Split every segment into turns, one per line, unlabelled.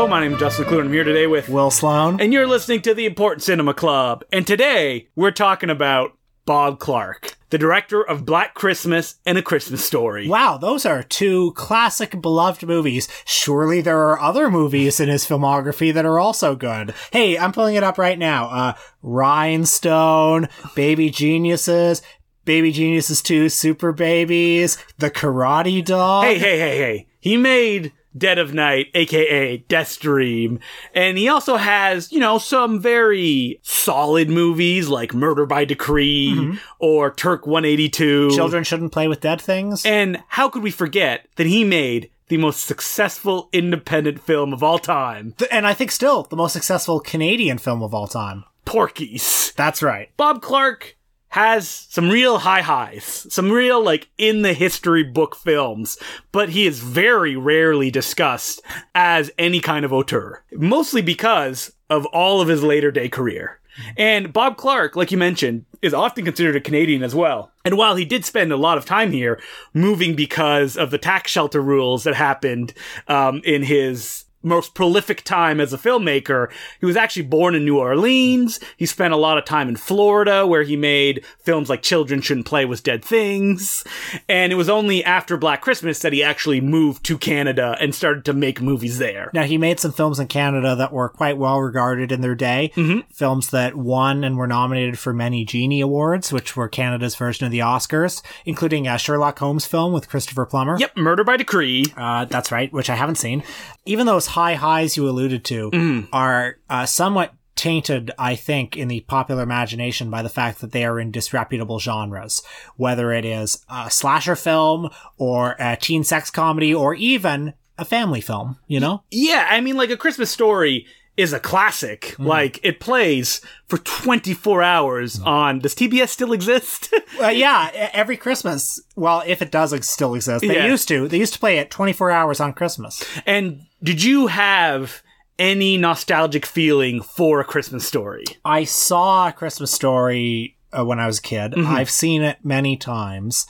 Hello, my name is Justin and I'm here today with
Will Sloan.
and you're listening to the Important Cinema Club. And today we're talking about Bob Clark, the director of Black Christmas and A Christmas Story.
Wow, those are two classic beloved movies. Surely there are other movies in his filmography that are also good. Hey, I'm pulling it up right now. Uh, Rhinestone, Baby Geniuses, Baby Geniuses 2, Super Babies, The Karate Dog.
Hey, hey, hey, hey. He made Dead of Night, aka Death's Dream. And he also has, you know, some very solid movies like Murder by Decree mm-hmm. or Turk 182.
Children shouldn't play with dead things.
And how could we forget that he made the most successful independent film of all time,
and I think still the most successful Canadian film of all time.
Porky's.
That's right.
Bob Clark has some real high highs, some real like in the history book films, but he is very rarely discussed as any kind of auteur, mostly because of all of his later day career. And Bob Clark, like you mentioned, is often considered a Canadian as well. And while he did spend a lot of time here, moving because of the tax shelter rules that happened um, in his most prolific time as a filmmaker. He was actually born in New Orleans. He spent a lot of time in Florida where he made films like Children Shouldn't Play with Dead Things. And it was only after Black Christmas that he actually moved to Canada and started to make movies there.
Now, he made some films in Canada that were quite well regarded in their day. Films that won and were nominated for many Genie Awards, which were Canada's version of the Oscars, including a Sherlock Holmes film with Christopher Plummer.
Yep, Murder by Decree.
Uh, that's right, which I haven't seen. Even those high highs you alluded to are uh, somewhat tainted, I think, in the popular imagination by the fact that they are in disreputable genres, whether it is a slasher film or a teen sex comedy or even a family film, you know?
Yeah, I mean, like A Christmas Story is a classic. Like, it plays for 24 hours on. Does TBS still exist?
Uh, yeah, every Christmas. Well, if it does still exist, they
Yeah.
used to. They used to play it 24 hours on Christmas.
and did you have any nostalgic feeling for A Christmas Story?
I saw a Christmas Story uh, when I was a kid. I've seen it many times.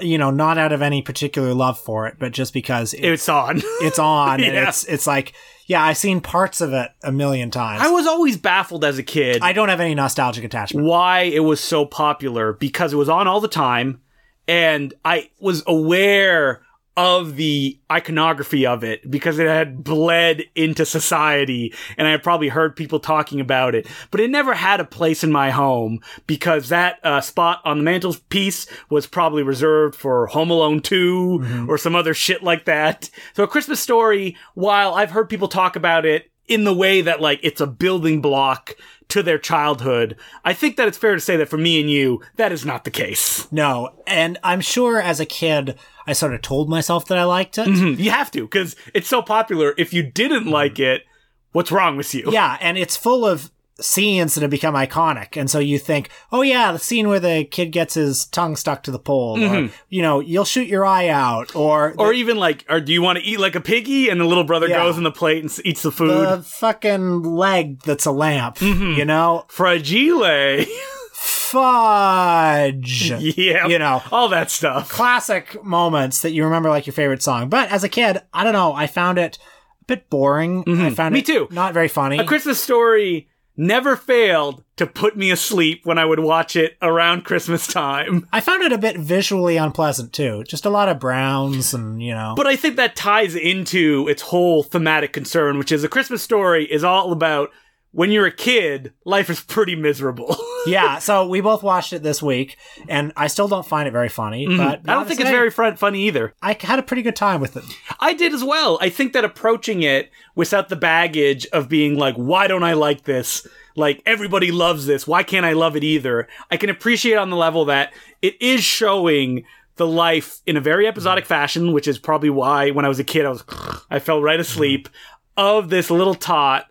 You know, not out of any particular love for it, but just because it,
It's on.
it's on and
Yeah.
it's it's like, yeah, I've seen parts of it a million times.
I was always baffled as a kid
I don't have any nostalgic attachment.
why it was so popular because it was on all the time and I was aware of the iconography of it because it had bled into society and I had probably heard people talking about it, but it never had a place in my home because that uh, spot on the mantelpiece was probably reserved for Home Alone 2 or some other shit like that. So a Christmas story, while I've heard people talk about it in the way that like it's a building block to their childhood. I think that it's fair to say that for me and you, that is not the case.
No, and I'm sure as a kid, I sort of told myself that I liked it. Mm-hmm.
You have to, because it's so popular. If you didn't like it, what's wrong with you?
Yeah, and it's full of scenes that have become iconic. And so you think, oh yeah, the scene where the kid gets his tongue stuck to the pole, or, mm-hmm. you know, you'll shoot your eye out, or,
Or even like, or do you want to eat like a piggy? And the little brother
Yeah.
goes in the plate and eats the food.
the fucking leg that's a lamp, mm-hmm. you know?
Fragile.
Fudge.
yeah.
You know.
all that stuff.
Classic moments that you remember like your favorite song. But as a kid, I don't know, I found it a bit boring. I mm-hmm. found
Me
it
too.
not very funny.
A Christmas story never failed to put me asleep when I would watch it around Christmas time.
I found it a bit visually unpleasant too. Just a lot of browns and, you know.
But I think that ties into its whole thematic concern, which is a Christmas story is all about when you're a kid, life is pretty miserable.
yeah, so we both watched it this week, and I still don't find it very funny. But
Mm-hmm. I don't think it's very fun- funny either.
I had a pretty good time with it.
I did as well. I think that approaching it without the baggage of being like, why don't I like this? Like, everybody loves this. Why can't I love it either? I can appreciate on the level that it is showing the life in a very episodic fashion, which is probably why when I was a kid, I was, I fell right asleep of this little tot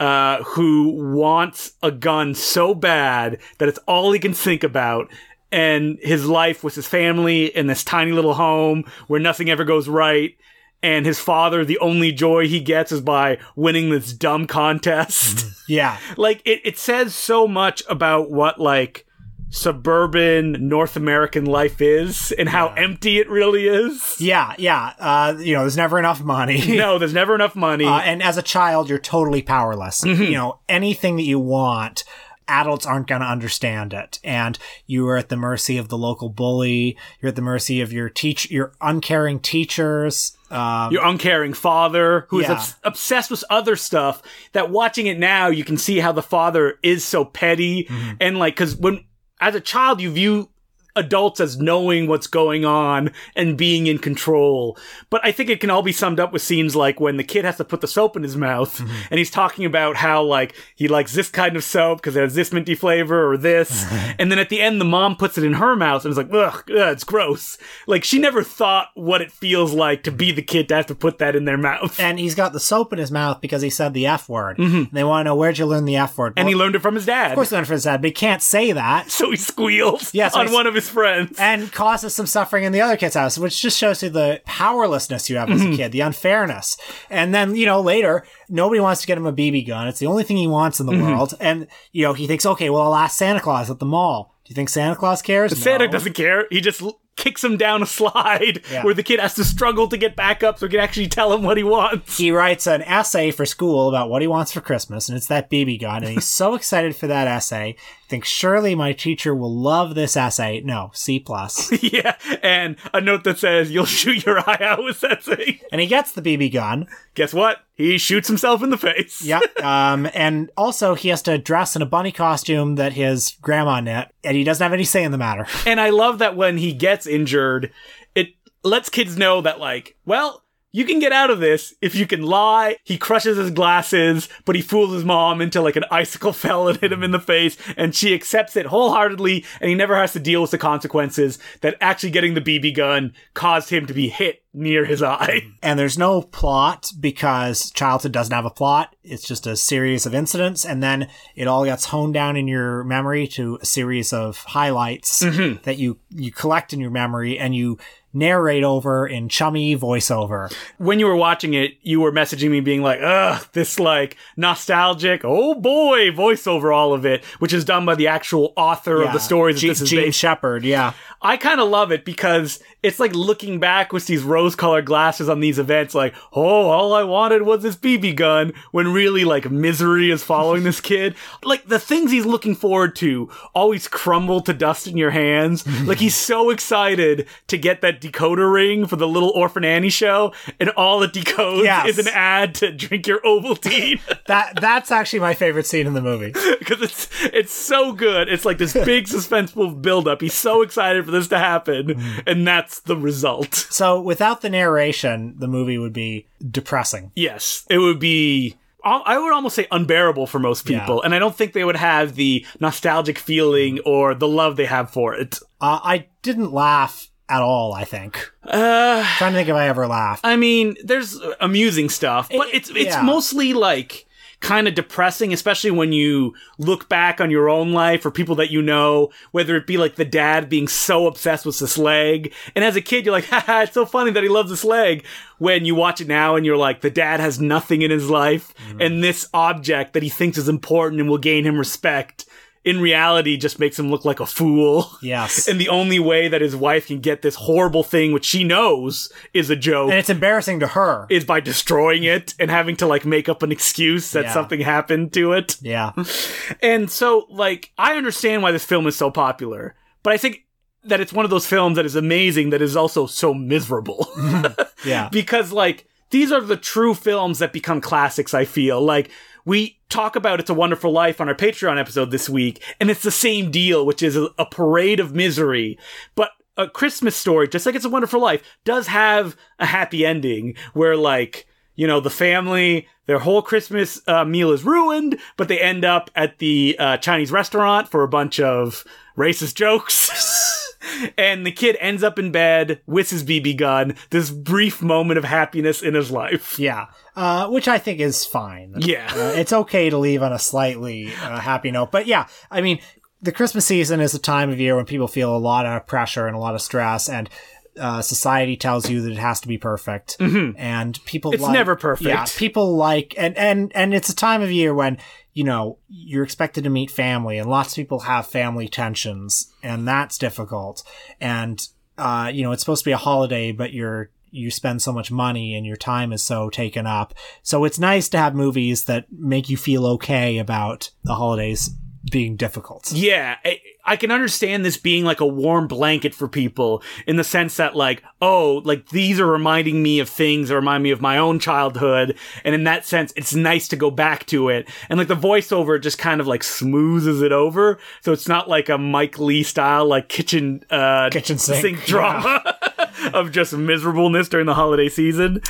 uh, who wants a gun so bad that it's all he can think about. And his life with his family in this tiny little home where nothing ever goes right. And his father, the only joy he gets is by winning this dumb contest.
Yeah.
like, it, it says so much about what, like, suburban North American life is and how empty it really is.
Yeah, yeah. Uh, you know, there's never enough money.
No, there's never enough money.
Uh, and as a child, you're totally powerless.
Mm-hmm.
You know, anything that you want, adults aren't going to understand it. And you are at the mercy of the local bully. You're at the mercy of your teach, your uncaring teachers. Um,
your uncaring father who is
Yeah.
obs- obsessed with other stuff that watching it now you can see how the father is so petty
Mm-hmm.
and like because when as a child you view adults as knowing what's going on and being in control but i think it can all be summed up with scenes like when the kid has to put the soap in his mouth
Mm-hmm.
and he's talking about how like he likes this kind of soap because it has this minty flavor or this and then at the end the mom puts it in her mouth and is like ugh, ugh it's gross like she never thought what it feels like to be the kid to have to put that in their mouth
and he's got the soap in his mouth because he said the F word. And they want to know where'd you learn the F word?
Mm-hmm. and he learned it from his dad.
of course, he learned it from his dad, but he can't say that.
so he squeals
Yeah, so
on one of his friends.
and causes some suffering in the other kid's house, which just shows you the powerlessness you have as
Mm-hmm.
a kid, the unfairness. And then, you know, later, nobody wants to get him a BB gun. It's the only thing he wants in the
Mm-hmm.
world. And, you know, he thinks, okay, well, I'll ask Santa Claus at the mall. Do you think Santa Claus cares?
Santa doesn't care. He just l- kicks him down a slide
Yeah.
where the kid has to struggle to get back up so he can actually tell him what he wants.
He writes an essay for school about what he wants for Christmas, and it's that BB gun. And he's so excited for that essay. Thinks surely my teacher will love this essay. No, C plus.
yeah, and a note that says, You'll shoot your eye out with that thing.
and he gets the BB gun.
Guess what? He shoots himself in the face.
Yep. Um, and also he has to dress in a bunny costume that his grandma knit, and he doesn't have any say in the matter.
And I love that when he gets injured, it lets kids know that, like, well, you can get out of this if you can lie. He crushes his glasses, but he fools his mom into like an icicle fell and hit him in the face, and she accepts it wholeheartedly, and he never has to deal with the consequences that actually getting the BB gun caused him to be hit near his eye.
And there's no plot because childhood doesn't have a plot. It's just a series of incidents, and then it all gets honed down in your memory to a series of highlights mm-hmm. that you you collect in your memory and you narrate over in chummy voiceover.
when you were watching it, you were messaging me being like, ugh, this like nostalgic, oh boy, voiceover all of it, which is done by the actual author of the stories that
Gene,
this is Jean
Shepherd, yeah.
I kind of love it because it's like looking back with these rose colored glasses on these events, like, oh, all I wanted was this BB gun, when really, like, misery is following this kid. Like, the things he's looking forward to always crumble to dust in your hands. like, he's so excited to get that decoder ring for the little Orphan Annie show, and all it decodes
Yes.
is an ad to drink your Ovaltine.
That that's actually my favorite scene in the movie.
because it's it's so good. It's like this big suspenseful buildup. He's so excited for this to happen, mm. and that's the result.
So without the narration, the movie would be depressing.
Yes, it would be. I would almost say unbearable for most people,
Yeah.
and I don't think they would have the nostalgic feeling or the love they have for it.
Uh, I didn't laugh at all. I think.
Uh,
trying to think if I ever laughed.
I mean, there's amusing stuff, but
It-
it's it's
yeah.
mostly like kind of depressing, especially when you look back on your own life or people that you know, whether it be like the dad being so obsessed with this leg. And as a kid, you're like, haha, it's so funny that he loves this leg. When you watch it now and you're like, the dad has nothing in his life, mm-hmm. and this object that he thinks is important and will gain him respect. In reality, just makes him look like a fool.
Yes.
And the only way that his wife can get this horrible thing, which she knows is a joke,
and it's embarrassing to her.
is by destroying it and having to like make up an excuse that
Yeah.
something happened to it.
yeah.
And so like I understand why this film is so popular, but I think that it's one of those films that is amazing that is also so miserable.
Yeah.
because like these are the true films that become classics i feel like we talk about it's a wonderful life on our patreon episode this week and it's the same deal which is a, parade of misery. But a christmas story just like it's a wonderful life does have a happy ending where like you know the family their whole christmas uh, meal is ruined but they end up at the uh, chinese restaurant for a bunch of racist jokes and the kid ends up in bed with his BB gun. This brief moment of happiness in his life.
Yeah. Uh, which I think is fine.
Yeah.
Uh, it's okay to leave on a slightly uh, happy note. But yeah, I mean, the Christmas season is a time of year when people feel a lot of pressure and a lot of stress. And uh, society tells you that it has to be perfect, and people
Mm-hmm. It's
like-
never perfect.
Yeah, people like and and and it's a time of year when you know you're expected to meet family, and lots of people have family tensions, and that's difficult. And uh, you know, it's supposed to be a holiday, but you're you spend so much money and your time is so taken up. So it's nice to have movies that make you feel okay about the holidays being difficult.
Yeah, I, can understand this being like a warm blanket for people in the sense that like, oh, like these are reminding me of things that remind me of my own childhood. And in that sense, it's nice to go back to it. And like the voiceover just kind of like smoothes it over. So it's not like a Mike Lee style, like kitchen, uh,
Kitchen sink,
drama. Of just miserableness during the holiday season.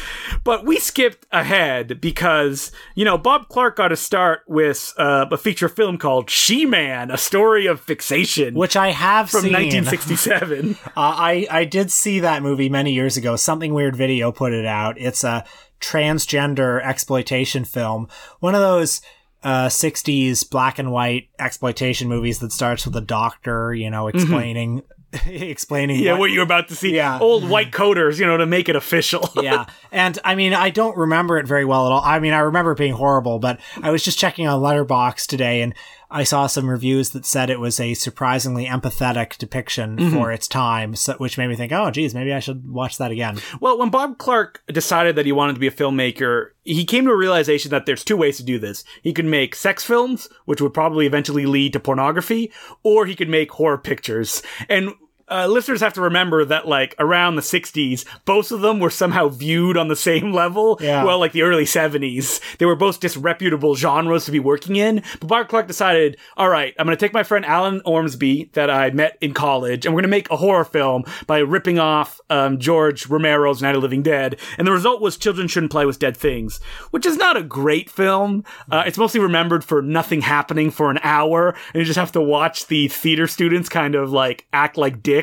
But we skipped ahead because, you know, Bob Clark got a start with uh, a feature film called She Man, a story of fixation
Which I have
from
seen.
1967.
Uh, I I did see that movie many years ago. Something Weird Video put it out. It's a transgender exploitation film. One of those uh, 60s black and white exploitation movies that starts with a doctor, you know, explaining explaining
yeah,
what-
what you're about to see.
Yeah.
Old white coders, you know, to make it official.
yeah. And I mean, I don't remember it very well at all. I mean, I remember it being horrible, but I was just checking on Letterboxd today and I saw some reviews that said it was a surprisingly empathetic depiction
Mm-hmm.
for its time, so, which made me think, oh, geez, maybe I should watch that again.
Well, when Bob Clark decided that he wanted to be a filmmaker, he came to a realization that there's two ways to do this. He could make sex films, which would probably eventually lead to pornography, or he could make horror pictures. And uh, listeners have to remember that, like, around the 60s, both of them were somehow viewed on the same level.
Yeah.
Well, like the early 70s. They were both disreputable genres to be working in. But Bob Clark decided, all right, I'm going to take my friend Alan Ormsby that I met in college, and we're going to make a horror film by ripping off um, George Romero's Night of Living Dead. And the result was Children Shouldn't Play with Dead Things, which is not a great film. Uh, it's mostly remembered for nothing happening for an hour, and you just have to watch the theater students kind of like act like dicks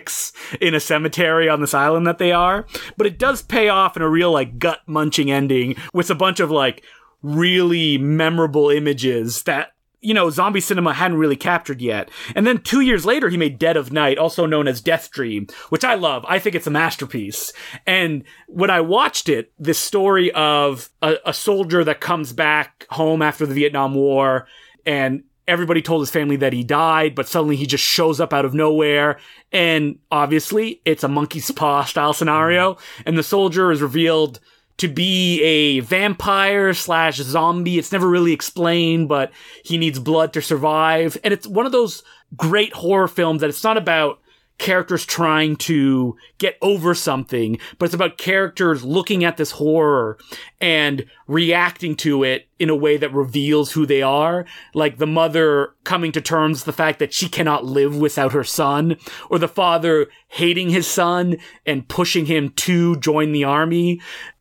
in a cemetery on this island that they are. But it does pay off in a real like gut munching ending with a bunch of like really memorable images that you know, zombie cinema hadn't really captured yet. And then two years later, he made Dead of Night, also known as Death Dream, which I love. I think it's a masterpiece. And when I watched it, this story of a, a soldier that comes back home after the Vietnam War and everybody told his family that he died, but suddenly he just shows up out of nowhere. And obviously, it's a monkey's paw style scenario. Mm-hmm. And the soldier is revealed to be a vampire slash zombie. It's never really explained, but he needs blood to survive. And it's one of those great horror films that it's not about characters trying to get over something, but it's about characters looking at this horror and reacting to it in a way that reveals who they are. Like the mother coming to terms with the fact that she cannot live without her son, or the father hating his son and pushing him to join the army.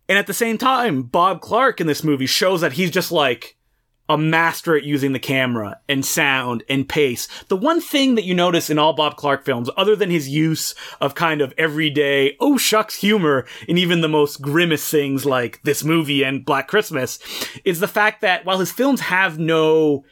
And at the same time, Bob Clark in this movie shows that he's just like a master at using the camera and sound and pace. The one thing that you notice in all Bob Clark films, other than his use of kind of everyday, oh shucks humor in even the most grimace things like this movie and Black Christmas, is the fact that while his films have no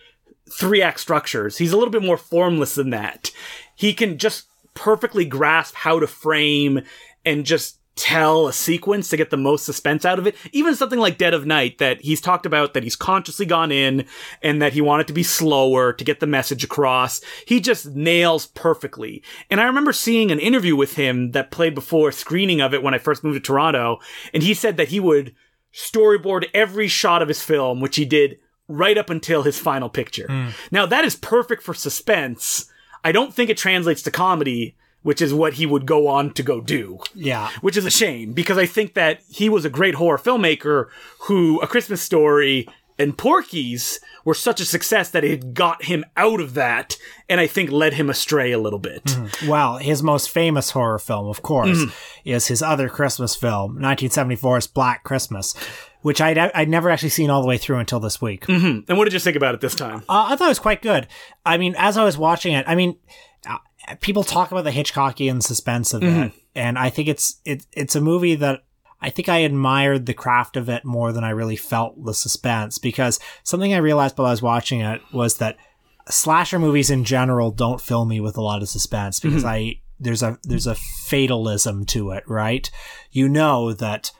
three act structures, he's a little bit more formless than that. He can just perfectly grasp how to frame and just tell a sequence to get the most suspense out of it. Even something like Dead of Night that he's talked about that he's consciously gone in and that he wanted to be slower to get the message across. He just nails perfectly. And I remember seeing an interview with him that played before a screening of it when I first moved to Toronto. And he said that he would storyboard every shot of his film, which he did right up until his final picture. Hmm. Now that is perfect for suspense. I don't think it translates to comedy, which is what he would go on to go do
Yeah.
which is a shame because I think that he was a great horror filmmaker who A Christmas Story and Porky's were such a success that it got him out of that and I think led him astray a little bit.
Well, his most famous horror film, of course,
Mm-hmm.
is his other Christmas film, 1974's Black Christmas, which I'd, I'd never actually seen all the way through until this week.
And what did you think about it this time?
Uh, I thought it was quite good. I mean, as I was watching it, I mean, people talk about the Hitchcockian suspense of mm-hmm. it, and I think it's it, it's a movie that I think I admired the craft of it more than I really felt the suspense because something I realized while I was watching it was that slasher movies in general don't fill me with a lot of suspense because mm-hmm. I there's a there's a fatalism to it, right? You know that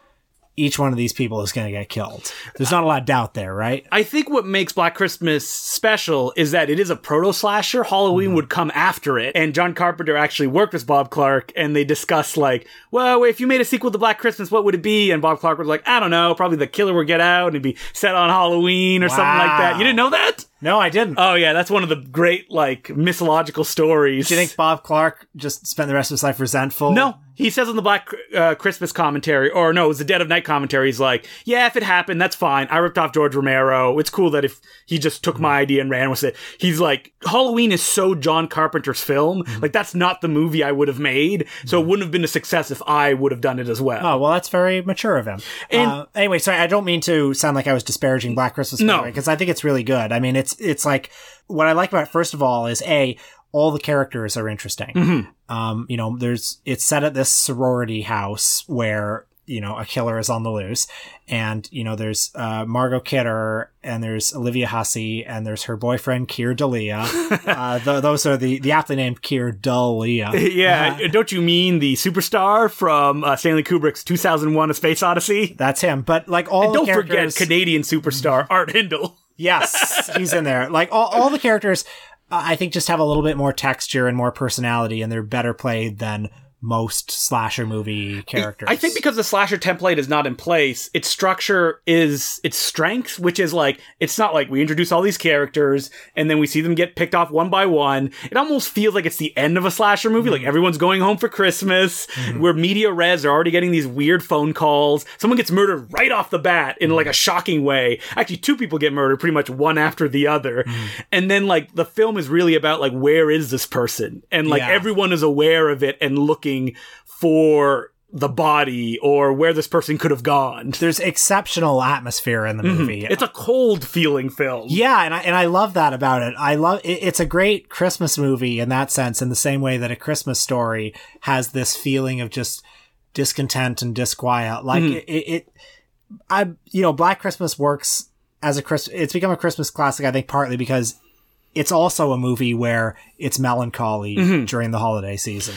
each one of these people is going to get killed. There's not a lot of doubt there, right?
I think what makes Black Christmas special is that it is a proto slasher. Halloween would come after it, and John Carpenter actually worked with Bob Clark, and they discussed like, well, if you made a sequel to Black Christmas, what would it be? And Bob Clark was like, I don't know, probably the killer would get out and it'd be set on Halloween or something like that. You didn't know that?
No, I didn't.
Oh yeah, that's one of the great like mythological stories.
Do you think Bob Clark just spent the rest of his life resentful?
No, he says on the Black uh, Christmas commentary, or no, it was the Dead of Night commentary. He's like, "Yeah, if it happened, that's fine. I ripped off George Romero. It's cool that if he just took my idea and ran with it." He's like, "Halloween is so John Carpenter's film. Like that's not the movie I would have made. So it wouldn't have been a success if I would have done it as well."
Oh well, that's very mature of him.
And-
uh, anyway, sorry, I don't mean to sound like I was disparaging Black Christmas.
No.
because I think it's really good. I mean, it's it's like what I like about it. First of all, is a all the characters are interesting.
Mm-hmm.
Um, you know, there's it's set at this sorority house where you know a killer is on the loose, and you know there's uh, Margot Kidder and there's Olivia Hussey and there's her boyfriend Keir Dullea. uh, th- those are the the aptly named Keir Dullea.
yeah, don't you mean the superstar from uh, Stanley Kubrick's 2001: A Space Odyssey?
That's him. But like all
Don't
the
forget Canadian superstar Art Hindle.
Yes, he's in there. Like all, all the characters, uh, I think just have a little bit more texture and more personality, and they're better played than most slasher movie characters.
I think because the slasher template is not in place, its structure is its strength, which is like it's not like we introduce all these characters and then we see them get picked off one by one. It almost feels like it's the end of a slasher movie, like mm-hmm. everyone's going home for Christmas, mm-hmm. where media res are already getting these weird phone calls. Someone gets murdered right off the bat in like a mm-hmm. shocking way. Actually, two people get murdered pretty much one after the other. And then like the film is really about like where is this person? And like
Yeah.
everyone is aware of it and looking for the body or where this person could have gone.
there's exceptional atmosphere in the mm-hmm. movie.
It's a cold feeling film.
yeah, and I and I love that about it. I love it, it's a great Christmas movie in that sense, in the same way that a Christmas story has this feeling of just discontent and disquiet. Like it, it, it, I you know, Black Christmas works as a Chris. It's become a Christmas classic, I think, partly because it's also a movie where it's melancholy mm-hmm. during the holiday season.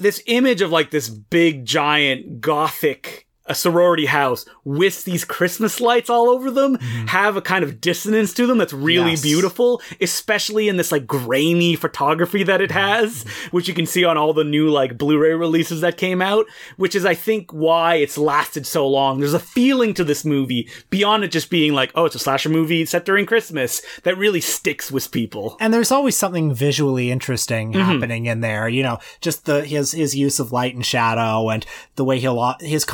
This image of like this big giant gothic a sorority house with these Christmas lights all over them mm-hmm. have a kind of dissonance to them that's really
Yes.
beautiful, especially in this like grainy photography that it mm-hmm. has, which you can see on all the new like Blu-ray releases that came out, which is I think why it's lasted so long. There's a feeling to this movie beyond it just being like, oh, it's a slasher movie set during Christmas that really sticks with people.
And there's always something visually interesting mm-hmm. happening in there. You know, just the his his use of light and shadow, and the way he'll his his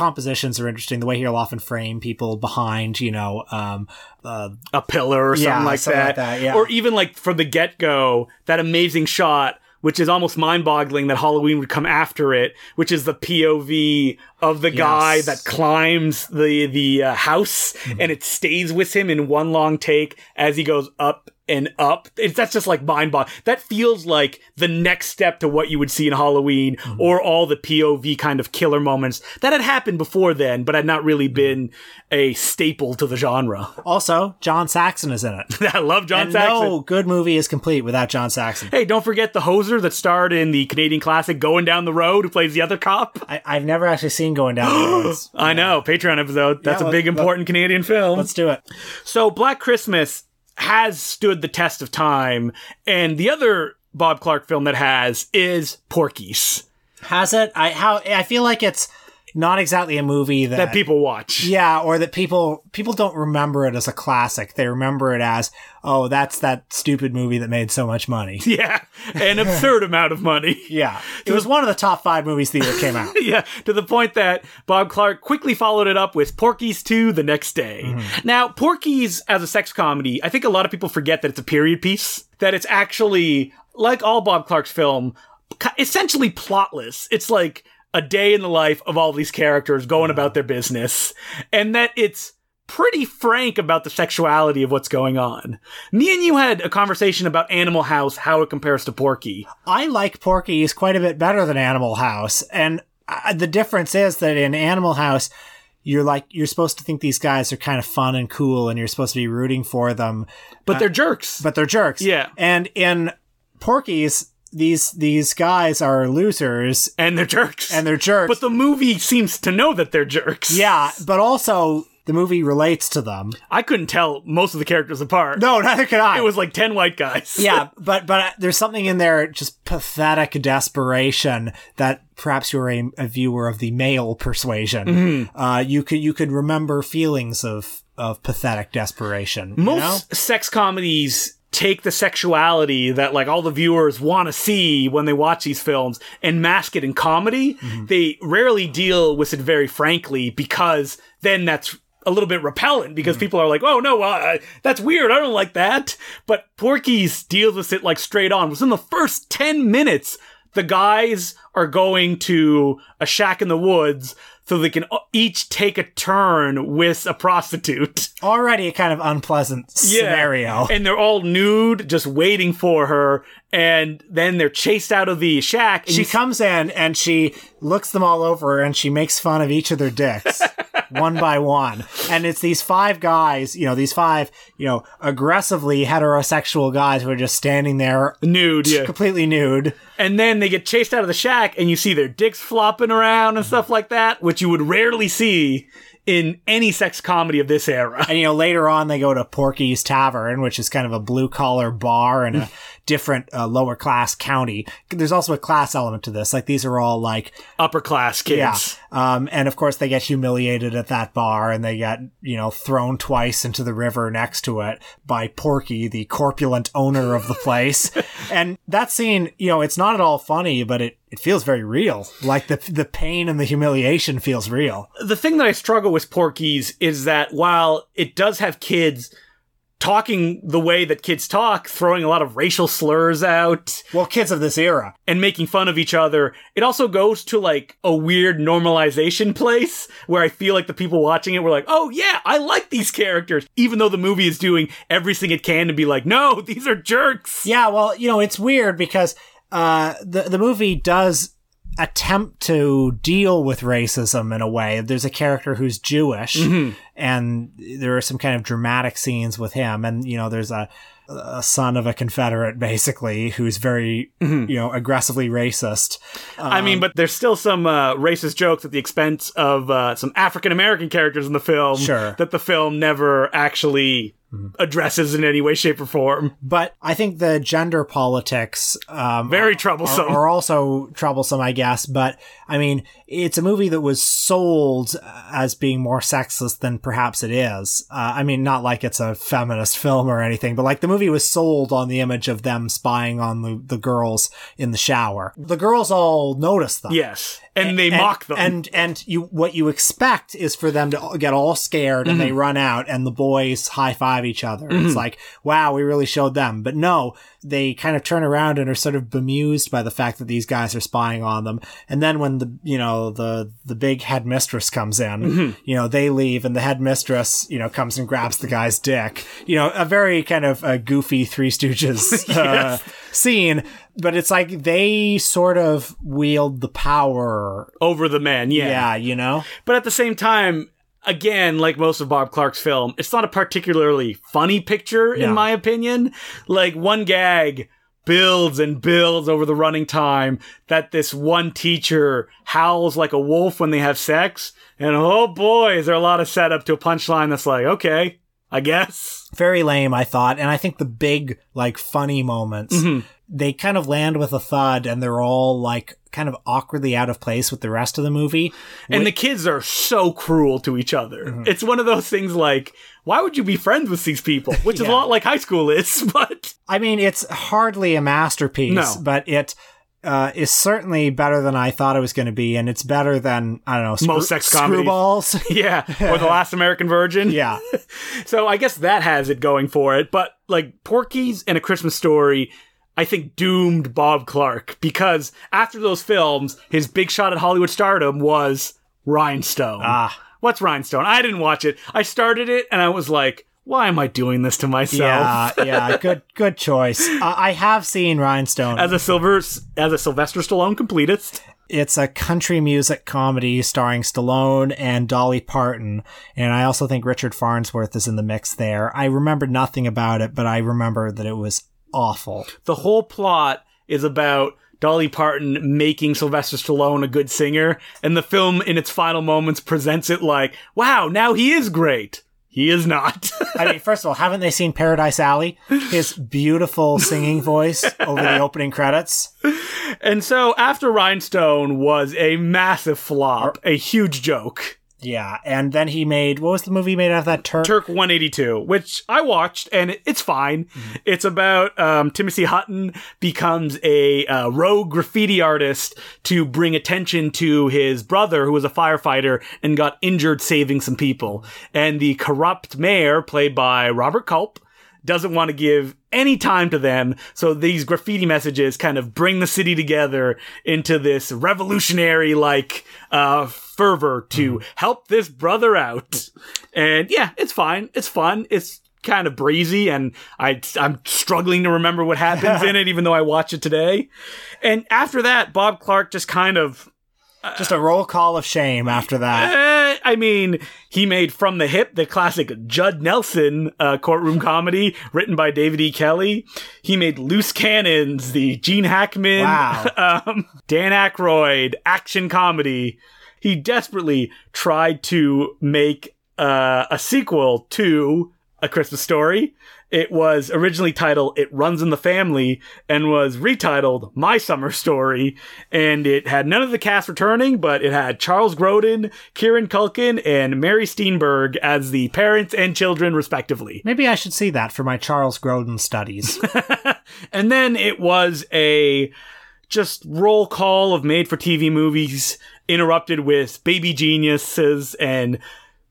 are interesting. The way he'll often frame people behind, you know, um, uh,
a pillar or something
Yeah,
like
something
that.
like that, yeah.
Or even like from the get go, that amazing shot, which is almost mind boggling that Halloween would come after it, which is the POV of the guy that climbs the the uh, house
Mm-hmm.
and it stays with him in one long take as he goes up and up. It's, that's just like mind boggling. That feels like the next step to what you would see in Halloween
Mm-hmm.
or all the POV kind of killer moments that had happened before then, but had not
Mm-hmm.
really been a staple to the genre.
also John Saxon is in it.
I love John
and
Saxon.
no good movie is complete without John Saxon.
Hey, don't forget the hoser that starred in the Canadian classic Going Down the Road, who plays the other cop.
I, I've never actually seen Going Down the Road.
I know, Patreon episode. That's
Yeah,
a big, important Canadian film.
Let's do it.
So, Black Christmas has stood the test of time, and the other Bob Clark film that has is Porky's,
Has it? I how I feel like it's not exactly a movie that,
that people watch.
Yeah, or that people people don't remember it as a classic. They remember it as, oh, that's that stupid movie that made so much money.
Yeah, an absurd amount of money.
Yeah. It was one of the top five movies the year came out.
yeah, to the point that Bob Clark quickly followed it up with Porky's 2 the next day.
Mm-hmm.
Now, Porky's as a sex comedy, I think a lot of people forget that it's a period piece, that it's actually, like all Bob Clark's film, essentially plotless. It's like a day in the life of all these characters going about their business, and that it's pretty frank about the sexuality of what's going on. Me and you had a conversation about Animal House, how it compares to Porky.
I like Porky's quite a bit better than Animal House. And uh, the difference is that in Animal House, you're like, you're supposed to think these guys are kind of fun and cool and you're supposed to be rooting for them,
But they're jerks.
but they're jerks.
Yeah.
And in Porky's, these these guys are losers
and they're jerks.
and they're jerks.
but the movie seems to know that they're jerks.
yeah, but also the movie relates to them.
I couldn't tell most of the characters apart.
No, neither can I.
It was like 10 white guys.
yeah, but but there's something in there, just pathetic desperation that perhaps you're a, a viewer of the male persuasion.
Mm-hmm.
Uh, you could you could remember feelings of of pathetic desperation. you
Most
know?
sex comedies take the sexuality that like all the viewers want to see when they watch these films and mask it in comedy.
Mm-hmm.
They rarely deal with it very frankly because then that's a little bit repellent because
Mm-hmm.
people are like, "Oh no, uh, that's weird. I don't like that." But Porky's deals with it like straight on. Within the first 10 minutes, the guys are going to a shack in the woods so they can each take a turn with a prostitute.
already a kind of unpleasant scenario.
And they're all nude, just waiting for her. And then they're chased out of the shack.
She comes in and she looks them all over and she makes fun of each of their dicks one by one. And it's these five guys, you know, these five, you know, aggressively heterosexual guys who are just standing there
nude, yeah.
completely nude.
And then they get chased out of the shack, and you see their dicks flopping around and stuff like that, which you would rarely see in any sex comedy of this era.
And you know, later on they go to Porky's Tavern, which is kind of a blue collar bar and a different uh, lower class county. There's also a class element to this. Like these are all like
Upper class kids.
Yeah. Um, and of course they get humiliated at that bar and they get, you know, thrown twice into the river next to it by Porky, the corpulent owner of the place. and that scene, you know, it's not at all funny, but it, it feels very real. Like the, the pain and the humiliation feels real.
the thing that I struggle with Porky's is that while it does have kids talking the way that kids talk, throwing a lot of racial slurs out
Well, kids of this era.
and making fun of each other, it also goes to like a weird normalization place where I feel like the people watching it were like, oh yeah, I like these characters, even though the movie is doing everything it can to be like, no, these are jerks.
Yeah, well, you know, it's weird because uh, the the movie does attempt to deal with racism in a way. There's a character who's Jewish, and there are some kind of dramatic scenes with him, and you know, there's a a son of a Confederate, basically, who's very, you know, aggressively racist.
I mean, but there's still some uh, racist jokes at the expense of uh, some African American characters in the film
Sure.
that the film never actually addresses in any way, shape, or form.
But I think the gender politics um,
Very
are,
troublesome.
are also troublesome, I guess. But I mean, it's a movie that was sold as being more sexist than perhaps it is. Uh, I mean, not like it's a feminist film or anything, but like the movie was sold on the image of them spying on the, the girls in the shower. The girls all notice them.
yes, and they mock them.
And and you what you expect is for them to get all scared and they
Mm-hmm.
run out and the boys high five each other. It's like, wow, we really showed them. But no, they kind of turn around and are sort of bemused by the fact that these guys are spying on them. And then when the you know the the big headmistress comes in,
Mm-hmm.
you know they leave and the headmistress you know comes and grabs the guy's dick. You know, a very kind of uh, goofy Three Stooges uh, scene. But it's like they sort of wield the power
over the men, yeah.
yeah, you know?
But at the same time, again, like most of Bob Clark's film, it's not a particularly funny picture, in
No.
my opinion. Like, one gag builds and builds over the running time that this one teacher howls like a wolf when they have sex. And oh boy, is there a lot of setup to a punchline that's like, okay, I guess.
Very lame, I thought. And I think the big, like, funny moments, mm-hmm. They kind of land with a thud and they're all, like, kind of awkwardly out of place with the rest of the movie.
And the kids are so cruel to each other. It's one of those things like, why would you be friends with these people? Which is a lot like high school is, but
I mean, it's hardly a masterpiece,
No.
but it uh, is certainly better than I thought it was going to be. And it's better than, I don't know, screw-
Most sex comedies.
screwballs.
yeah, or the last American Virgin.
yeah.
So I guess that has it going for it. But like Porky's and A Christmas Story, I think doomed Bob Clark because after those films, his big shot at Hollywood stardom was Rhinestone.
Ah.
What's Rhinestone? I didn't watch it. I started it and I was like, why am I doing this to myself?
Yeah, yeah, good, good choice. Uh, I have seen Rhinestone.
As a Silver, as a Sylvester Stallone completist,
It's a country music comedy starring Stallone and Dolly Parton, and I also think Richard Farnsworth is in the mix there. I remember nothing about it, but I remember that it was awful.
the whole plot is about Dolly Parton making Sylvester Stallone a good singer, and the film in its final moments presents it like, wow, now he is great. He is not.
I mean, first of all, haven't they seen Paradise Alley? His beautiful singing voice over the opening credits.
and so after Rhinestone was a massive flop, a huge joke.
Yeah, and then he made what was the movie made out of that Turk?
Turk 182, which I watched and it's fine. Mm-hmm. It's about um, Timothy Hutton becomes a uh, rogue graffiti artist to bring attention to his brother, who was a firefighter and got injured saving some people. And the corrupt mayor, played by Robert Culp, doesn't want to give any time to them. So these graffiti messages kind of bring the city together into this revolutionary like uh, fervor to mm. help this brother out. And yeah, it's fine. It's fun. It's kind of breezy and I I'm struggling to remember what happens in it even though I watch it today. And after that Bob Clark just kind of
just a roll call of shame after that.
Uh, I mean, he made From the Hip, the classic Judd Nelson uh, courtroom comedy written by David E. Kelley. He made Loose Cannons, the Gene Hackman,
wow.
um, Dan Aykroyd action comedy. He desperately tried to make uh, a sequel to A Christmas Story it was originally titled It Runs in the Family and was retitled My Summer Story. And it had none of the cast returning, but it had Charles Grodin, Kieran Culkin, and Mary Steenburgen as the parents and children, respectively.
Maybe I should see that for my Charles Grodin studies.
and then it was a just roll call of made for TV movies interrupted with baby geniuses and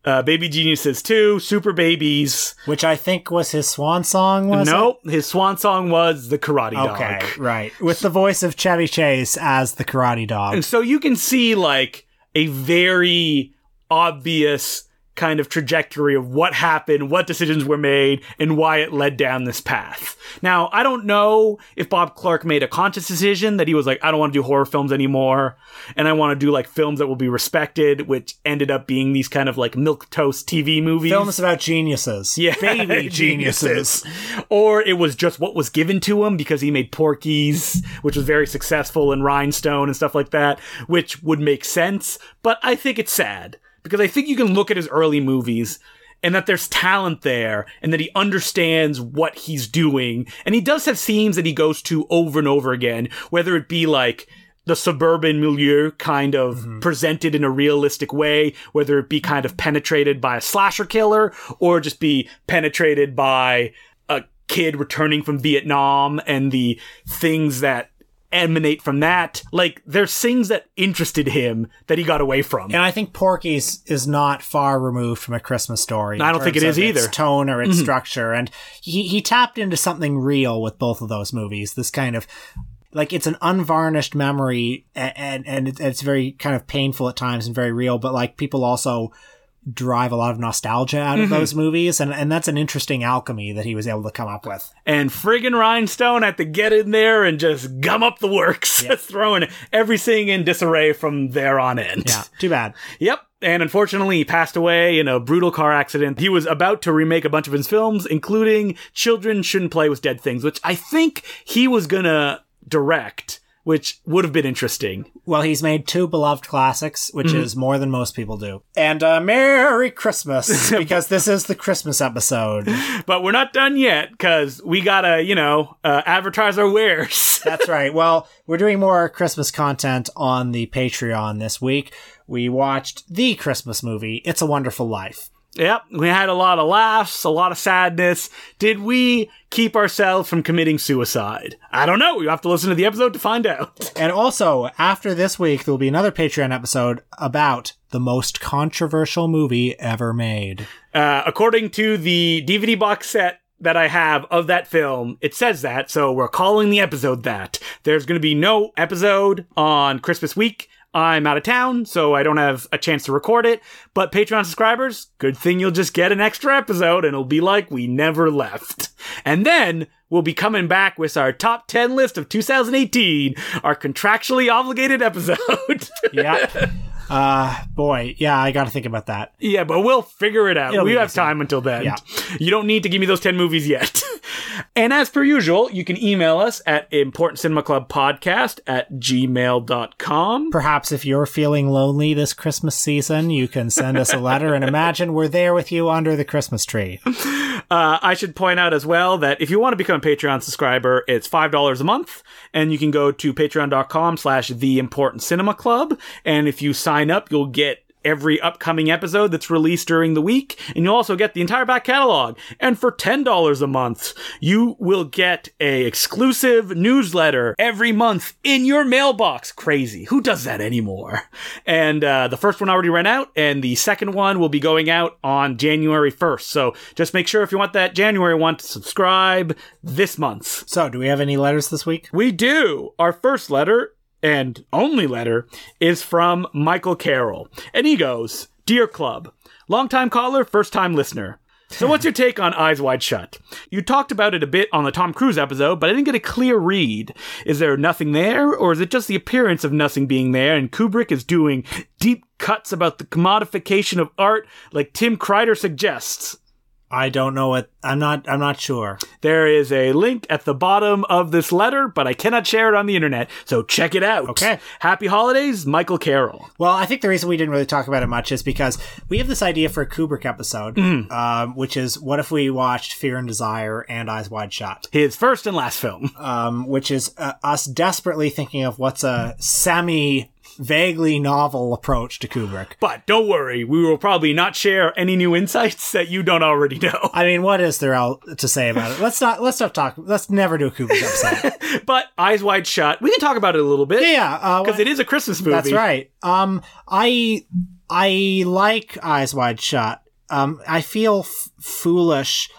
uh, Baby Geniuses 2, Super Babies.
Which I think was his swan song, was
Nope, it? his swan song was The Karate Dog.
Okay, right. With the voice of Chevy Chase as the Karate Dog.
And so you can see, like, a very obvious kind of trajectory of what happened, what decisions were made, and why it led down this path. Now, I don't know if Bob Clark made a conscious decision that he was like, I don't want to do horror films anymore, and I want to do like films that will be respected, which ended up being these kind of like milk toast TV movies.
Films about geniuses.
Yeah.
Baby geniuses.
or it was just what was given to him because he made Porky's, which was very successful, and Rhinestone and stuff like that, which would make sense, but I think it's sad because I think you can look at his early movies and that there's talent there and that he understands what he's doing. And he does have themes that he goes to over and over again, whether it be like the suburban milieu kind of mm-hmm. presented in a realistic way, whether it be kind of penetrated by a slasher killer or just be penetrated by a kid returning from Vietnam and the things that emanate from that. Like there's things that interested him that he got away from.
And I think Porky's is not far removed from a Christmas story.
I don't think it is either.
Its tone or its mm-hmm. structure, and he he tapped into something real with both of those movies. This kind of like it's an unvarnished memory, and and, and it's very kind of painful at times and very real. But like people also drive a lot of nostalgia out of mm-hmm. those movies, and, and that's an interesting alchemy that he was able to come up with.
And friggin' Rhinestone had to get in there and just gum up the works, yep. throwing everything in disarray from there on in.
Yeah, too bad.
Yep. And unfortunately, he passed away in a brutal car accident. He was about to remake a bunch of his films, including Children Shouldn't Play with Dead Things, which I think he was gonna direct which would have been interesting.
Well, he's made two beloved classics, which mm-hmm. is more than most people do. And uh, Merry Christmas, because this is the Christmas episode.
But we're not done yet, because we gotta, you know, uh, advertise our wares.
That's right. Well, we're doing more Christmas content on the Patreon this week. We watched the Christmas movie, It's a Wonderful Life.
Yep, we had a lot of laughs, a lot of sadness. Did we keep ourselves from committing suicide? I don't know. You have to listen to the episode to find out.
And also, after this week, there will be another Patreon episode about the most controversial movie ever made.
Uh, according to the DVD box set that I have of that film, it says that, so we're calling the episode that. There's going to be no episode on Christmas week. I'm out of town, so I don't have a chance to record it. But Patreon subscribers, good thing you'll just get an extra episode and it'll be like we never left. And then we'll be coming back with our top 10 list of 2018, our contractually obligated episode.
yep. Uh, boy, yeah, I got to think about that.
Yeah, but we'll figure it out. It'll we have time until then. Yeah. You don't need to give me those 10 movies yet. And as per usual, you can email us at importantcinemaclubpodcast at gmail.com.
Perhaps if you're feeling lonely this Christmas season, you can send us a letter and imagine we're there with you under the Christmas tree.
Uh, I should point out as well that if you want to become a Patreon subscriber, it's $5 a month, and you can go to patreon.com slash the important cinema club. And if you sign up, you'll get every upcoming episode that's released during the week, and you'll also get the entire back catalog. And for $10 a month, you will get a exclusive newsletter every month in your mailbox. Crazy. Who does that anymore? And uh, the first one already ran out, and the second one will be going out on January 1st. So just make sure if you want that January one to subscribe this month.
So, do we have any letters this week?
We do. Our first letter and only letter is from Michael Carroll. And he goes Dear Club, longtime caller, first time listener. So, what's your take on Eyes Wide Shut? You talked about it a bit on the Tom Cruise episode, but I didn't get a clear read. Is there nothing there, or is it just the appearance of nothing being there, and Kubrick is doing deep cuts about the commodification of art like Tim Kreider suggests?
I don't know what I'm not I'm not sure.
There is a link at the bottom of this letter, but I cannot share it on the internet, so check it out.
Okay.
Happy holidays, Michael Carroll.
Well, I think the reason we didn't really talk about it much is because we have this idea for a Kubrick episode, um, which is what if we watched Fear and Desire and Eyes Wide Shut,
His first and last film.
um, which is uh, us desperately thinking of what's a semi vaguely novel approach to Kubrick.
But don't worry, we will probably not share any new insights that you don't already know.
I mean, what is there to say about it? Let's not let's not talk. Let's never do a Kubrick episode.
But Eyes Wide Shut, we can talk about it a little bit.
yeah, uh,
Because it is a Christmas movie.
That's right. Um, I I like Eyes Wide Shut. Um, I feel f- foolish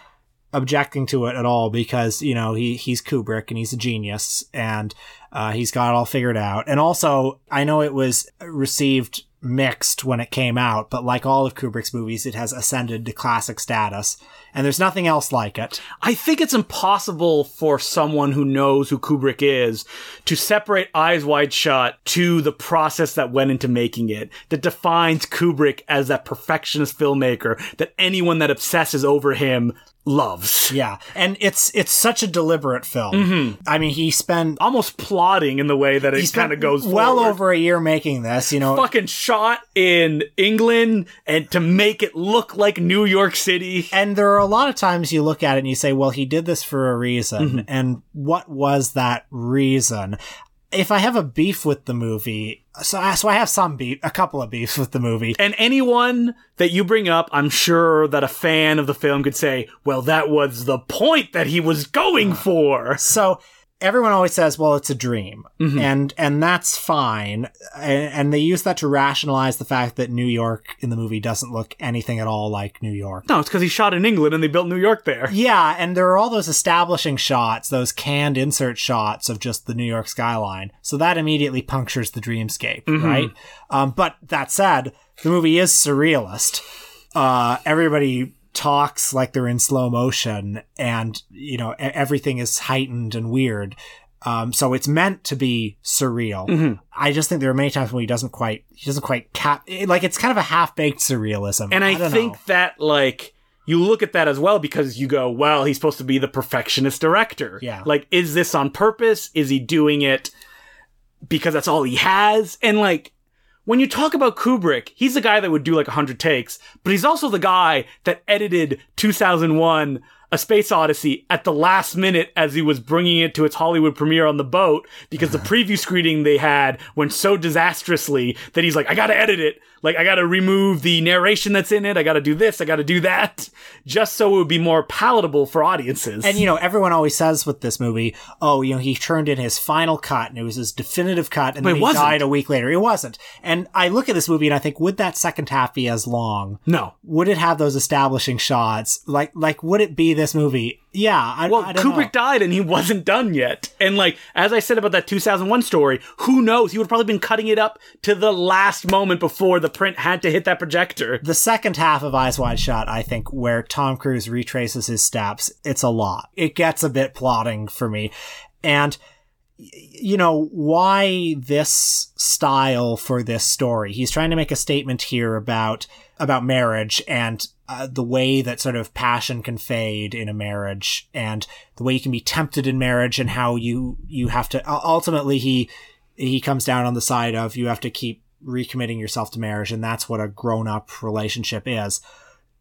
objecting to it at all because you know he he's Kubrick and he's a genius and uh, he's got it all figured out. And also, I know it was received mixed when it came out, but like all of Kubrick's movies, it has ascended to classic status. And there's nothing else like it.
I think it's impossible for someone who knows who Kubrick is to separate Eyes Wide Shut to the process that went into making it, that defines Kubrick as that perfectionist filmmaker that anyone that obsesses over him loves.
Yeah, and it's it's such a deliberate film. Mm-hmm. I mean, he spent
Almost plotting in the way that it kind of goes
well
forward.
over a year making this. You know,
fucking shot in England and to make it look like New York City.
and there are a lot of times you look at it and you say, well, he did this for a reason. Mm-hmm. And what was that reason? If I have a beef with the movie, so I, so I have some beef, a couple of beefs with the movie.
And anyone that you bring up, I'm sure that a fan of the film could say, well, that was the point that he was going uh, for.
So everyone always says, well, it's a dream. And, and that's fine. And, and they use that to rationalize the fact that New York in the movie doesn't look anything at all like New York.
No, it's because he shot in England and they built New York there.
Yeah, and there are all those establishing shots, those canned insert shots of just the New York skyline. So that immediately punctures the dreamscape, right? Um, but that said, the movie is surrealist. Uh, everybody talks like they're in slow motion, and you know everything is heightened and weird. Um, so it's meant to be surreal. I just think there are many times when he doesn't quite, he doesn't quite cap, it- like it's kind of a half baked surrealism.
And I,
don't
think
know.
that, like, you look at that as well because you go, well, he's supposed to be the perfectionist director.
Yeah.
Like, is this on purpose? Is he doing it because that's all he has? And, like, when you talk about Kubrick, he's the guy that would do like 100 takes, but he's also the guy that edited 2001 A Space Odyssey at the last minute as he was bringing it to its Hollywood premiere on the boat because the uh-huh. preview screening they had went so disastrously that he's like, I gotta edit it. Like, I gotta remove the narration that's in it. I gotta do this. I gotta do that. Just so it would be more palatable for audiences.
And you know, everyone always says with this movie, oh, you know, he turned in his final cut and it was his definitive cut and
But
then he
wasn't.
died a week later. It wasn't. And I look at this movie and I think, would that second half be as long?
no.
Would it have those establishing shots? Like, like, would it be this movie? Yeah, I,
Well,
I don't
Kubrick
know.
died and he wasn't done yet. And like, as I said about that 2001 story, who knows? He would have probably been cutting it up to the last moment before the print had to hit that projector.
The second half of Eyes Wide Shut, I think, where Tom Cruise retraces his steps, it's a lot. It gets a bit plotting for me. And you know, why this style for this story? He's trying to make a statement here about about marriage and uh, the way that sort of passion can fade in a marriage and the way you can be tempted in marriage and how you you have to ultimately he he comes down on the side of you have to keep recommitting yourself to marriage and that's what a grown-up relationship is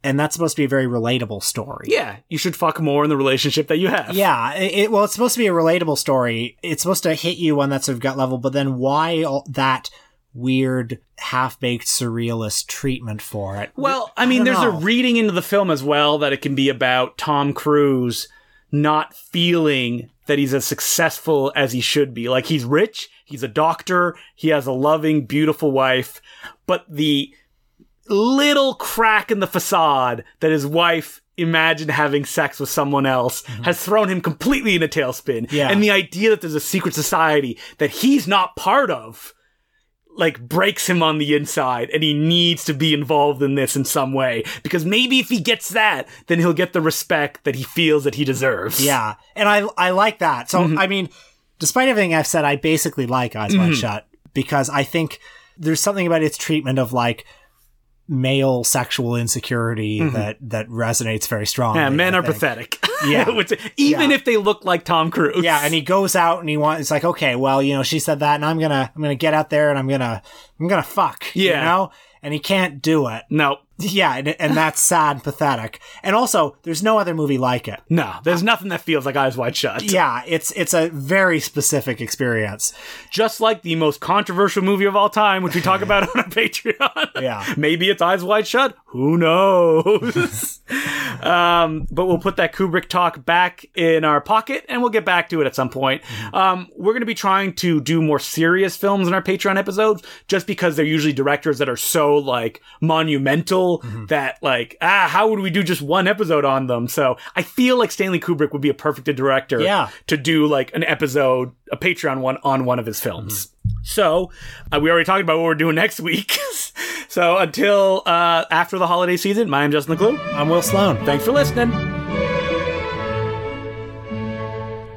and that's supposed to be a very relatable story.
Yeah, you should fuck more in the relationship that you have.
Yeah, it, well, it's supposed to be a relatable story. It's supposed to hit you on that sort of gut level, but then why all that weird, half baked surrealist treatment for it?
Well, I mean,
I
there's
know.
a reading into the film as well that it can be about Tom Cruise not feeling that he's as successful as he should be. Like he's rich, he's a doctor, he has a loving, beautiful wife, but the little crack in the facade that his wife imagined having sex with someone else has thrown him completely in a tailspin.
Mm-hmm. Yeah.
And the idea that there's a secret society that he's not part of like breaks him on the inside and he needs to be involved in this in some way because maybe if he gets that then he'll get the respect that he feels that he deserves.
Yeah, and I I like that. So
Mm-hmm.
I mean, despite everything I've said, I basically like Eyes Wide
Mm-hmm.
Shut because I think there's something about its treatment of like male sexual insecurity that that resonates very strongly.
Mm-hmm. Yeah, men
I
are
think.
pathetic.
Yeah.
Which- even
Yeah.
if they look like Tom Cruise.
Yeah, and he goes out and he wants. It's like, okay, well, you know, she said that, and I'm gonna, I'm gonna get out there and I'm gonna, I'm gonna fuck.
Yeah.
you know, and he can't do it.
no,
Yeah, and, and that's sad and pathetic. And also, there's no other movie like it.
no, there's nothing that feels like Eyes Wide Shut.
Yeah, it's it's a very specific experience.
Just like the most controversial movie of all time, which we talk about on our Patreon.
Yeah.
Maybe it's Eyes Wide Shut. Who knows? um, but we'll put that Kubrick talk back in our pocket and we'll get back to it at some point. Um, we're going to be trying to do more serious films in our Patreon episodes just because they're usually directors that are so like monumental that like, ah, how would we do just one episode on them? So I feel like Stanley Kubrick would be a perfect director
Yeah.
to do like an episode, a Patreon one on one of his films. So uh, we already talked about what we're doing next week. so until uh, after the holiday season, my name's Justin Decloux.
I'm Will Sloan.
Thanks for listening.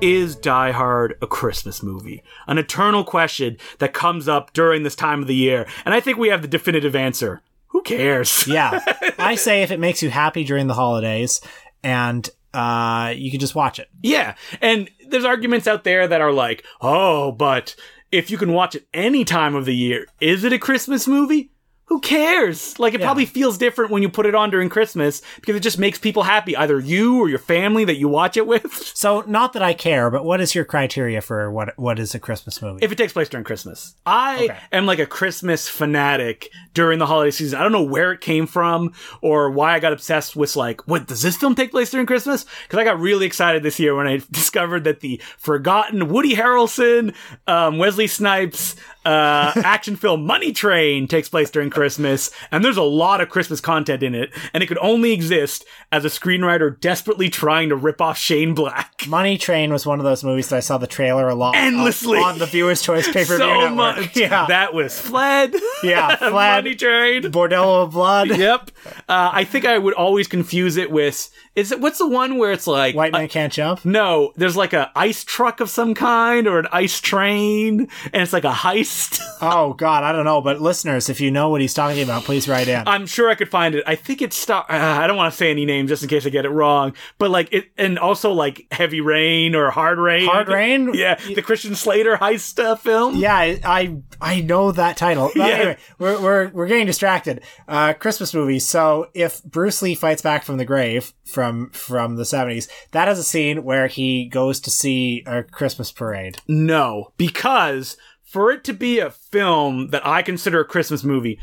Is Die Hard a Christmas movie? An eternal question that comes up during this time of the year. And I think we have the definitive answer. Who cares?
Yeah, I say if it makes you happy during the holidays, and uh, you can just watch it.
Yeah. And there's arguments out there that are like, oh, but if you can watch it any time of the year, is it a Christmas movie? Who cares? Like, it
Yeah.
probably feels different when you put it on during Christmas because it just makes people happy, either you or your family that you watch it with.
So, not that I care, but what is your criteria for what what is a Christmas movie?
If it takes place during Christmas, I
Okay.
am like a Christmas fanatic during the holiday season. I don't know where it came from or why I got obsessed with like, what does this film take place during Christmas? Because I got really excited this year when I discovered that the forgotten Woody Harrelson, um, Wesley Snipes uh, action film Money Train takes place during Christmas, and there's a lot of Christmas content in it, and it could only exist as a screenwriter desperately trying to rip off Shane Black.
Money Train was one of those movies that I saw the trailer a lot
Endlessly.
on, on the Viewer's Choice pay per view
so
network.
much.
Yeah,
That was Fled.
Yeah, Fled.
Money Train.
Bordello of Blood,
Yep. Uh, I think I would always confuse it with is it what's the one where it's like
White
uh,
Man Can't Jump.
no, there's like a ice truck of some kind or an ice train, and it's like a heist.
Oh God, I don't know, but listeners, if you know what he's talking about, please write in.
I'm sure I could find it. I think it's. Uh, I don't want to say any name just in case I get it wrong, but like it, and also like Heavy Rain or Hard Rain.
Hard Rain?
Yeah, the Christian Slater heist uh, film.
Yeah, I, I I know that title. But
Yeah.
anyway, we're, we're we're getting distracted. Uh, Christmas movies. So if Bruce Lee fights back from the grave from from the seventies, that is a scene where he goes to see a Christmas parade.
No, because for it to be a film that I consider a Christmas movie,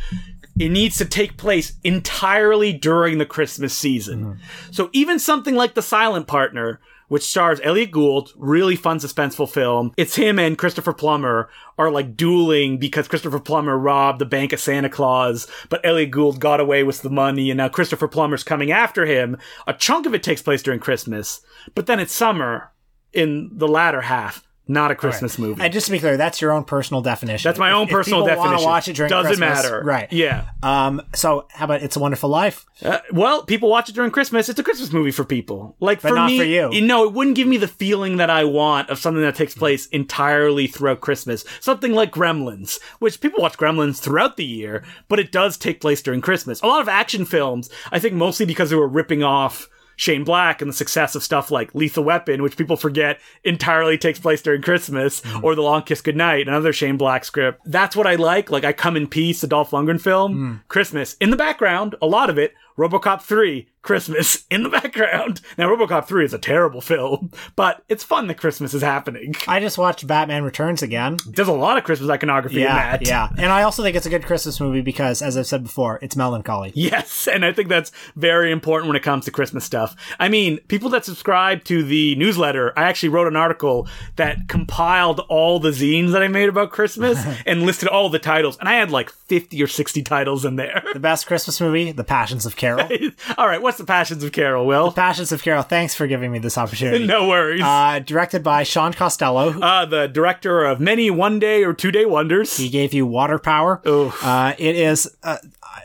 it needs to take place entirely during the Christmas season. Mm-hmm. So even something like The Silent Partner, which stars Elliot Gould, really fun suspenseful film. It's him and Christopher Plummer are like dueling because Christopher Plummer robbed the bank of Santa Claus, but Elliot Gould got away with the money and now Christopher Plummer's coming after him. A chunk of it takes place during Christmas, but then it's summer in the latter half. Not a Christmas movie.
And just to be clear, that's your own personal definition.
That's my own
If- if
personal
people wanna
definition.
watch it during
Doesn't
Christmas,
matter.
right?
Yeah.
Um. So, how about It's a Wonderful Life?
Uh, well, people watch it during Christmas. It's a Christmas movie for people. Like for
not
me,
for you.
know, it wouldn't give me the feeling that I want of something that takes place entirely throughout Christmas. Something like Gremlins, which people watch Gremlins throughout the year, but it does take place during Christmas. A lot of action films, I think, mostly because they were ripping off. Shane Black and the success of stuff like Lethal Weapon, which people forget entirely takes place during Christmas,
Mm-hmm.
or The Long Kiss Goodnight, another Shane Black script. That's what I like. Like I Come in Peace, the Dolph Lundgren film,
Mm.
Christmas. In the background, a lot of it, RoboCop 3, Christmas in the background. Now, RoboCop 3 is a terrible film, but it's fun that Christmas is happening.
I just watched Batman Returns again.
There's a lot of Christmas iconography in
Yeah,
that.
yeah. And I also think it's a good Christmas movie because, as I've said before, it's melancholy.
Yes, and I think that's very important when it comes to Christmas stuff. I mean, people that subscribe to the newsletter, I actually wrote an article that compiled all the zines that I made about Christmas and listed all the titles, and I had like 50 or 60 titles in there.
The best Christmas movie, The Passions of Carol.
all right, what's the Passions of Carol, Will?
The Passions of Carol. Thanks for giving me this opportunity.
No worries.
Uh, directed by Shaun Costello.
Uh, the director of many one day or two day wonders.
He gave you Water Power. Uh, it is, uh,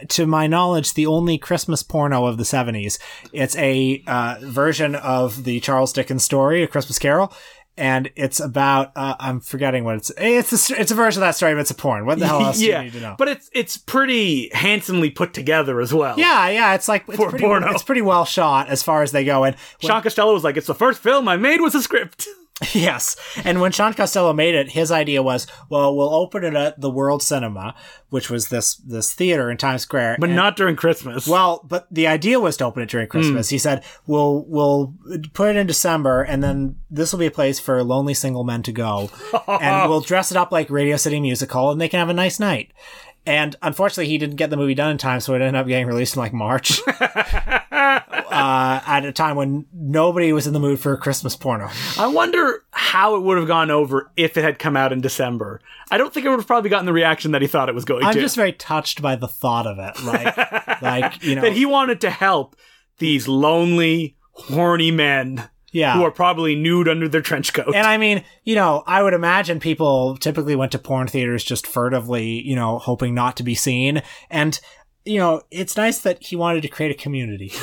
to my knowledge, the only Christmas porno of the 70s. It's a uh, version of the Charles Dickens story, A Christmas Carol. And it's about, uh, I'm forgetting what it's, it's a, it's a version of that story, but it's a porn. What the hell else do you need to know?
but it's it's pretty handsomely put together as well.
yeah, yeah, it's like, it's
For
pretty,
porno.
it's pretty well shot as far as they go. And when-
Shaun Costello was like, "It's the first film I made with a script."
Yes. And when Shaun Costello made it, his idea was, well, we'll open it at the World Cinema, which was this this theater in Times Square.
But
and-
not during Christmas.
well, but the idea was to open it during hmm. Christmas. He said, "We'll we'll put it in December, and then this will be a place for lonely single men to go, and we'll dress it up like Radio City Music Hall, and they can have a nice night." And unfortunately, he didn't get the movie done in time, so it ended up getting released in like March, uh, at a time when nobody was in the mood for a Christmas porno.
I wonder how it would have gone over if it had come out in December. I don't think it would have probably gotten the reaction that he thought it was going to.
I'm just very touched by the thought of it, like, like you know,
that he wanted to help these lonely, horny men
yeah.
who are probably nude under their trench coat.
And I mean, you know, I would imagine people typically went to porn theaters just furtively, you know, hoping not to be seen. And, you know, it's nice that he wanted to create a community.